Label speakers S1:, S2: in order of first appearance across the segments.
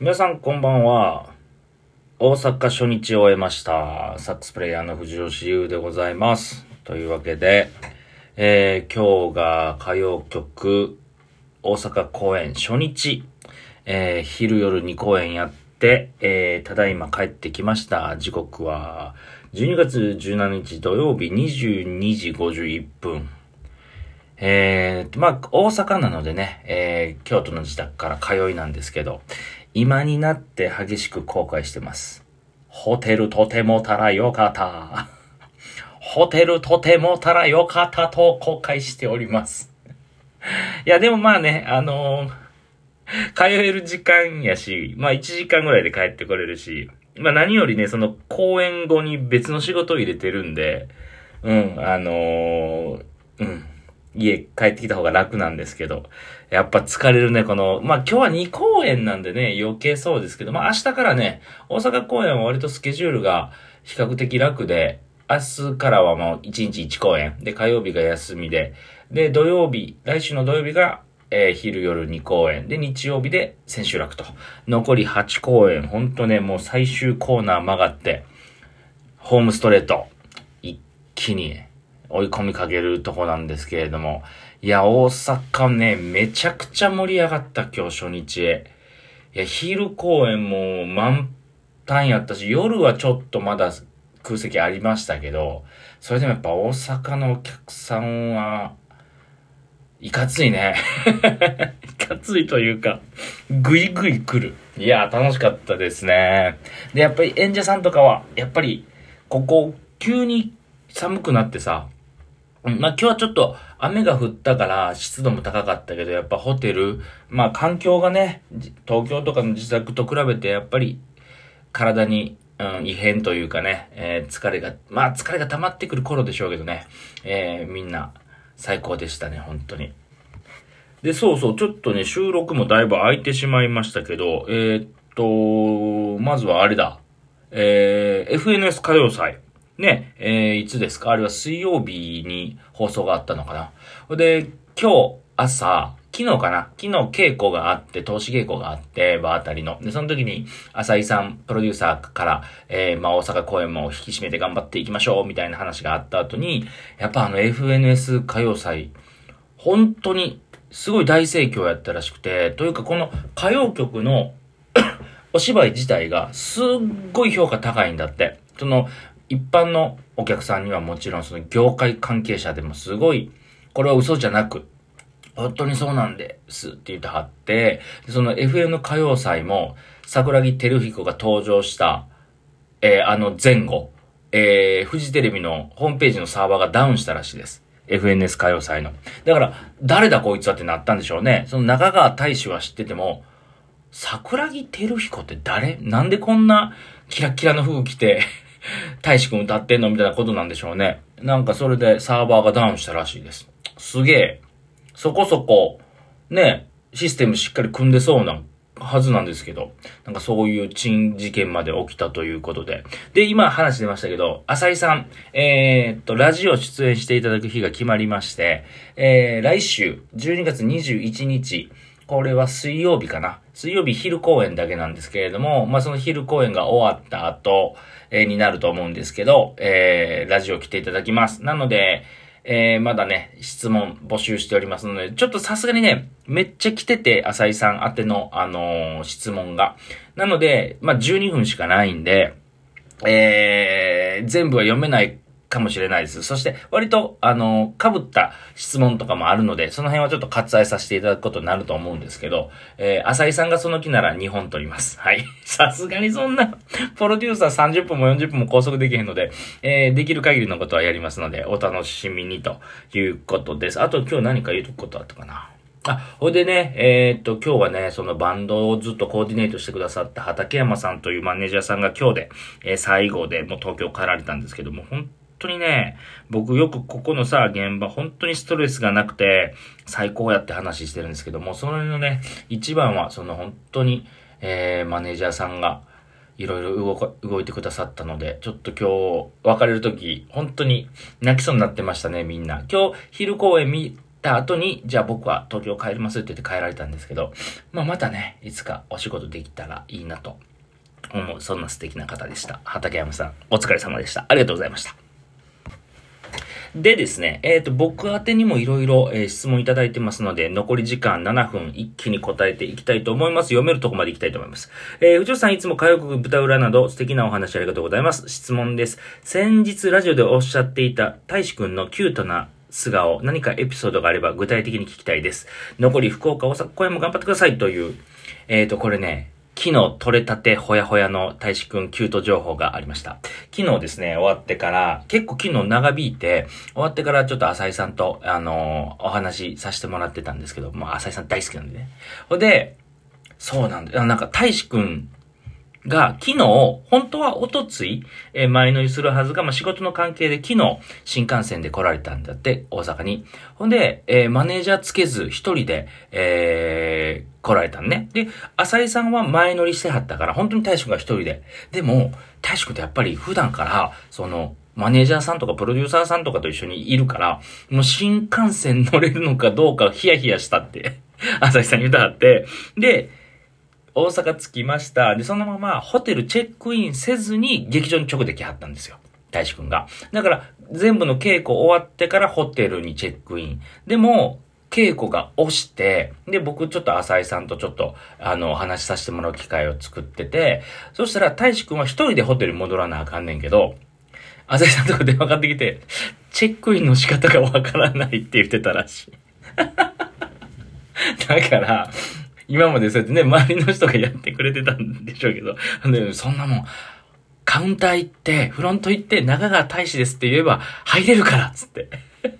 S1: 皆さんこんばんは。大阪初日を終えました。サックスプレイヤーの藤吉優でございます。というわけで、えー、今日が歌謡曲大阪公演初日、えー、昼夜2公演やって、えー、ただいま帰ってきました。時刻は12月17日土曜日22時51分。えー、まあ、大阪なのでね、えー、京都の自宅から通いなんですけど、今になって激しく後悔してます。ホテルとてもたらよかった。ホテルとてもたらよかったと後悔しております。いや、でもまあね、あのー通える時間やし、まあ1時間ぐらいで帰ってこれるし、まあ何よりね、その公演後に別の仕事を入れてるんで、うん、あのーうん、家帰ってきた方が楽なんですけど、やっぱ疲れるね、この、まあ今日は2公演なんでね、余計そうですけど、まあ明日からね、大阪公演は割とスケジュールが比較的楽で、明日からはもう1日1公演。で、火曜日が休みで、で、土曜日、来週の土曜日が、えー昼夜2公演。で、日曜日で千秋楽と。残り8公演。ほんとね、もう最終コーナー曲がって、ホームストレート。一気に追い込みかけるとこなんですけれども。いや、大阪ね、めちゃくちゃ盛り上がった今日初日。いや、昼公演も満タンやったし、夜はちょっとまだ空席ありましたけど、それでもやっぱ大阪のお客さんは、いかついね。いかついというか、ぐいぐい来る。いや、楽しかったですね。で、やっぱり演者さんとかは、やっぱり、ここ、急に寒くなってさ、うんまあ今日はちょっと雨が降ったから湿度も高かったけど、やっぱホテル、まあ環境がね、東京とかの自宅と比べてやっぱり体に、うん、異変というかね、えー疲れが、まあ疲れが溜まってくる頃でしょうけどね、えーみんな最高でしたね、本当に。で、そうそう、ちょっとね、収録もだいぶ空いてしまいましたけど、えーっと、まずはあれだ。えー、FNS 歌謡祭。ね、えー、いつですか？あれは水曜日に放送があったのかな？で、今日朝、昨日かな？昨日稽古があって、投資稽古があって、場あたりの。で、その時に、浅井さん、プロデューサーから、えー、まあ、大阪公演も引き締めて頑張っていきましょう、みたいな話があった後に、やっぱあの FNS 歌謡祭、本当に、すごい大盛況やったらしくて、というかこの歌謡曲の お芝居自体がすっごい評価高いんだって。その、一般のお客さんにはもちろんその業界関係者でもすごい、これは嘘じゃなく、本当にそうなんですって言ってはって、その FM 歌謡祭も桜木照彦が登場した、えーあの前後、えー、フジテレビのホームページのサーバーがダウンしたらしいです。FNS 歌謡祭の。だから、誰だこいつはってなったんでしょうね。その中川大使は知ってても、桜木照彦って誰？なんでこんなキラキラの服着て、大使くん歌ってんのみたいなことなんでしょうね。なんかそれでサーバーがダウンしたらしいです。すげえ。そこそこ、ね、システムしっかり組んでそうなはずなんですけど、なんかそういう珍事件まで起きたということで。で、今話出ましたけど、浅井さん、えーっと、ラジオ出演していただく日が決まりまして、えー、来週、12月21日、これは水曜日かな。水曜日昼公演だけなんですけれども、まあ、その昼公演が終わった後、えーになると思うんですけど、えー、ラジオ来ていただきます。なので、えー、まだね、質問募集しておりますので、ちょっとさすがにね、めっちゃ来てて、浅井さん宛ての、あのー質問が。なので、まあ、12分しかないんで、えー、全部は読めないかもしれないです。そして、割と、あの、被った質問とかもあるので、その辺はちょっと割愛させていただくことになると思うんですけど、えー、浅井さんがその気なら2本取ります。はい。さすがにそんな、プロデューサー30分も40分も拘束できへんので、えー、できる限りのことはやりますので、お楽しみにということです。あと今日何か言うとことあったかな？あ、ほいでね、えーっと、今日はね、そのバンドをずっとコーディネートしてくださった畠山さんというマネージャーさんが今日で、えー最後でもう東京帰られたんですけども、本当にね、僕よくここのさ、現場本当にストレスがなくて、最高やって話してるんですけども、それのね、一番はその本当に、えー、マネージャーさんが、いろいろ動か、動いてくださったので、ちょっと今日、別れる時、本当に泣きそうになってましたね、みんな。今日、昼公演見た後に、じゃあ僕は東京帰りますって言って帰られたんですけど、まあまたね、いつかお仕事できたらいいなと思う、そんな素敵な方でした。畠山さん、お疲れ様でした。ありがとうございました。でですね、えっ、ー、と、僕宛にもいろいろ質問いただいてますので、残り時間7分一気に答えていきたいと思います。読めるとこまでいきたいと思います。えー、藤尾さんいつも火曜国舞台裏など素敵なお話ありがとうございます。質問です。先日ラジオでおっしゃっていた大志くんのキュートな素顔、何かエピソードがあれば具体的に聞きたいです。残り福岡、大阪、公演も頑張ってくださいという、えっ、ー、と、これね、昨日取れたてほやほやの大志くんキュート情報がありました。昨日ですね、終わってから、結構昨日長引いて、終わってからちょっと浅井さんと、あのー、お話しさせてもらってたんですけど、まあ浅井さん大好きなんでね。ほで、そうなんだ。なんか大志くんが、昨日、本当はおとつい、えー、前乗りするはずが、まあ、仕事の関係で昨日、新幹線で来られたんだって、大阪に。ほんで、えー、マネージャーつけず、一人で、えー、来られたんね。で、浅井さんは前乗りしてはったから、本当に大志くんが一人で。でも、大志くんってやっぱり普段から、その、マネージャーさんとかプロデューサーさんとかと一緒にいるから、もう新幹線乗れるのかどうかヒヤヒヤしたって、浅井さんに言ったはって。で、大阪着きました。で、そのままホテルチェックインせずに劇場に直で来はったんですよ。大志くんが。だから、全部の稽古終わってからホテルにチェックイン。でも、稽古が押して、で、僕ちょっと浅井さんとちょっと、あの、話しさせてもらう機会を作ってて、そしたら大志くんは一人でホテルに戻らなあかんねんけど、浅井さんとか電話かかってきて、チェックインの仕方がわからないって言ってたらしい。だから、今までそうやってね、周りの人がやってくれてたんでしょうけど、でそんなもん、カウンター行って、フロント行って、中川大使ですって言えば、入れるからつって。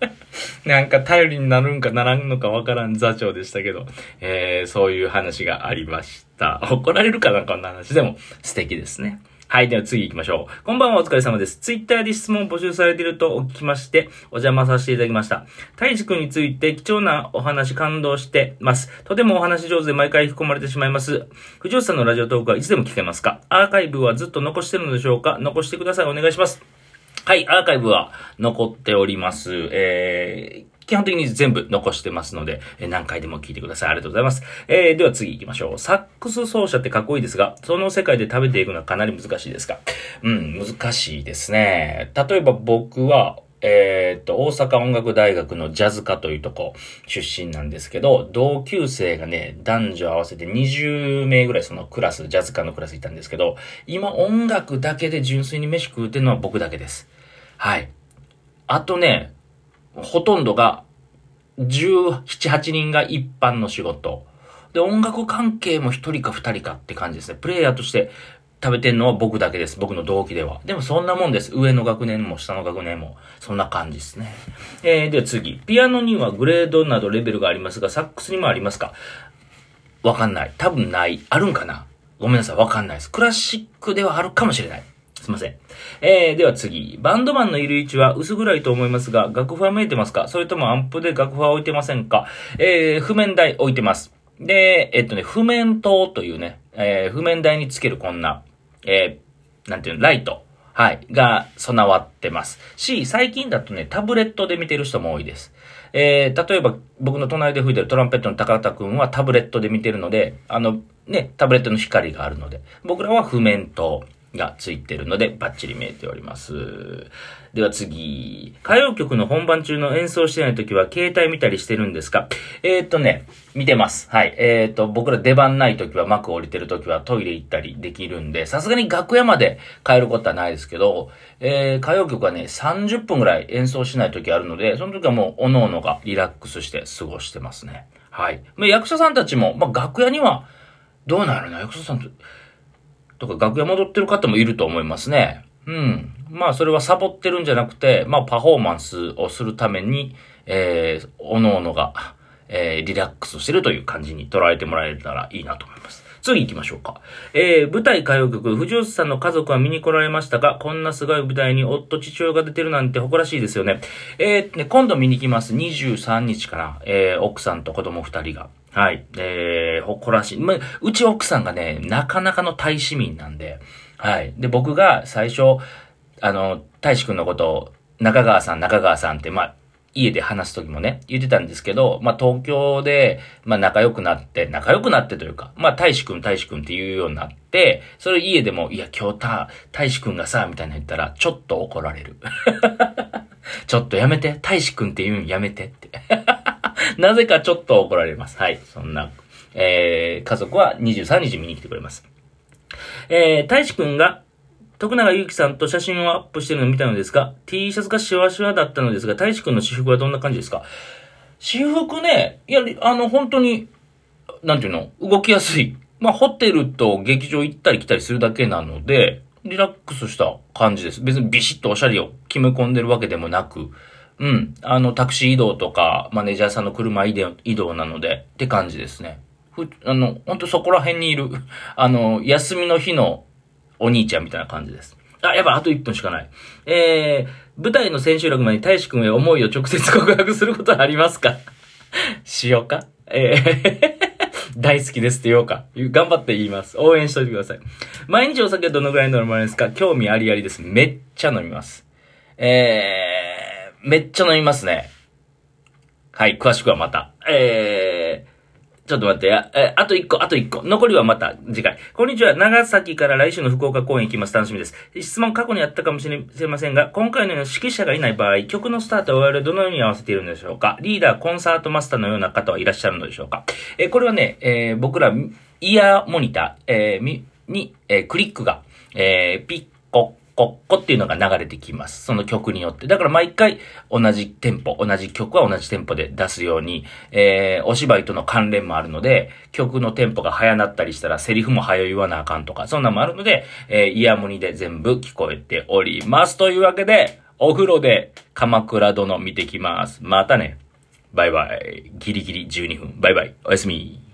S1: なんか頼りになるんかならんのかわからん座長でしたけど、えー、そういう話がありました。怒られるかなこんな話でも素敵ですね。はい。では次行きましょう。こんばんはお疲れ様です。ツイッターで質問を募集されているとお聞きまして、お邪魔させていただきました。大志くんについて貴重なお話感動してます。とてもお話上手で毎回引き込まれてしまいます。藤吉さんのラジオトークはいつでも聞けますか？アーカイブはずっと残してるのでしょうか？残してください。お願いします。はい、アーカイブは残っております。えー、基本的に全部残してますので、え何回でも聞いてください。ありがとうございます。えー、では次行きましょう。サックス奏者ってかっこいいですが、その世界で食べていくのはかなり難しいですか？うん、難しいですね。例えば僕は、えっ、と、大阪音楽大学のジャズ科というとこ出身なんですけど、同級生がね、男女合わせて20名ぐらいそのクラス、ジャズ科のクラスいたんですけど、今音楽だけで純粋に飯食うてるのは僕だけです。はい。あとね、ほとんどが、17、8人が一般の仕事。で、音楽関係も一人か二人かって感じですね。プレイヤーとして食べてんのは僕だけです。僕の同期では。でもそんなもんです。上の学年も下の学年も。そんな感じですね。えー、では次。ピアノにはグレードなどレベルがありますが、サックスにもありますか？わかんない。多分ない。あるんかな？ごめんなさい。わかんないです。クラシックではあるかもしれない。すいません。えー、では次。バンドマンのいる位置は薄暗いと思いますが、楽譜は見えてますか？それともアンプで楽譜は置いてませんか？えー、譜面台置いてます。で、えっとね、譜面灯というね、えー、譜面台につけるこんな、えー、なんていうの、ライト。はい。が備わってます。し、最近だとね、タブレットで見てる人も多いです。えー、例えば、僕の隣で吹いてるトランペットの高田くんはタブレットで見てるので、あの、ね、タブレットの光があるので、僕らは譜面灯。がついてるので、バッチリ見えております。では次。歌謡曲の本番中の演奏してない時は、携帯見たりしてるんですか？えー、っとね、見てます。はい。えー、っと、僕ら出番ない時は、幕降りてる時はトイレ行ったりできるんで、さすがに楽屋まで帰ることはないですけど、えー、歌謡曲はね、30分ぐらい演奏しない時あるので、その時はもう、おのおのがリラックスして過ごしてますね。はい。役者さんたちも、まあ、楽屋には、どうなるの？役者さんと、とか楽屋戻ってる方もいると思いますね。うん。まあそれはサボってるんじゃなくて、まあパフォーマンスをするために、えー、おのおのが、えー、リラックスしてるという感じに捉えてもらえたらいいなと思います。次行きましょうか。えー、舞台歌謡曲、藤吉さんの家族は見に来られましたが、こんなすごい舞台に夫、父親が出てるなんて誇らしいですよね。えー、ね、今度見に来ます。23日かな。えー、奥さんと子供2人が。はい。えー、誇らしい。ま、うち奥さんがね、なかなかの大市民なんで、はい。で、僕が最初、あの、大志くんのことを、中川さん、中川さんって、まあ、家で話すときもね、言ってたんですけど、まあ、東京で、まあ、仲良くなって、仲良くなってというか、まあ、大志くん、大志くんって言うようになって、それ家でも、いや、今日た、大志くんがさ、みたいな言ったら、ちょっと怒られる。ちょっとやめて、大志くんって言うんやめてって。なぜかちょっと怒られます。はい。そんな、えー、家族は23日見に来てくれます。えー、大志くんが、徳永ゆうきさんと写真をアップしてるのを見たのですが、T シャツがシワシワだったのですが、大志くんの私服はどんな感じですか？私服ね、いや、あの、本当に、なんていうの、動きやすい。まあ、ホテルと劇場行ったり来たりするだけなので、リラックスした感じです。別にビシッとおしゃれを決め込んでるわけでもなく、うん。あの、タクシー移動とか、マネージャーさんの車移動なので、って感じですね。ふ、あの、ほんとそこら辺にいる、あの、休みの日のお兄ちゃんみたいな感じです。あ、やばい、あと1分しかない。えー、舞台の千秋楽まで大志くんへ思いを直接告白することはありますか？しようか？えー 大好きですって言おうか？頑張って言います。応援しといてください。毎日お酒どのぐらい飲まれますか？興味ありありです。めっちゃ飲みます。えー、めっちゃ飲みますね。はい、詳しくはまた。えー、ちょっと待って。え、あと一個、あと一個。残りはまた次回。こんにちは。長崎から来週の福岡公演行きます。楽しみです。質問過去にあったかもしれませんが、今回のような指揮者がいない場合、曲のスタートを我々どのように合わせているのでしょうか？リーダー、コンサートマスターのような方はいらっしゃるのでしょうか？えこれはね、えー、僕ら、イヤーモニター、えー、に、えー、クリックが、えー、ピッコこっこっていうのが流れてきます。その曲によって。だから毎回同じテンポ、同じ曲は同じテンポで出すように、えー、お芝居との関連もあるので、曲のテンポが早なったりしたらセリフも早言わなあかんとか、そんなのもあるので、えー、イヤモニで全部聞こえております。というわけで、お風呂で鎌倉殿見てきます。またね。バイバイ。ギリギリ12分。バイバイ。おやすみ。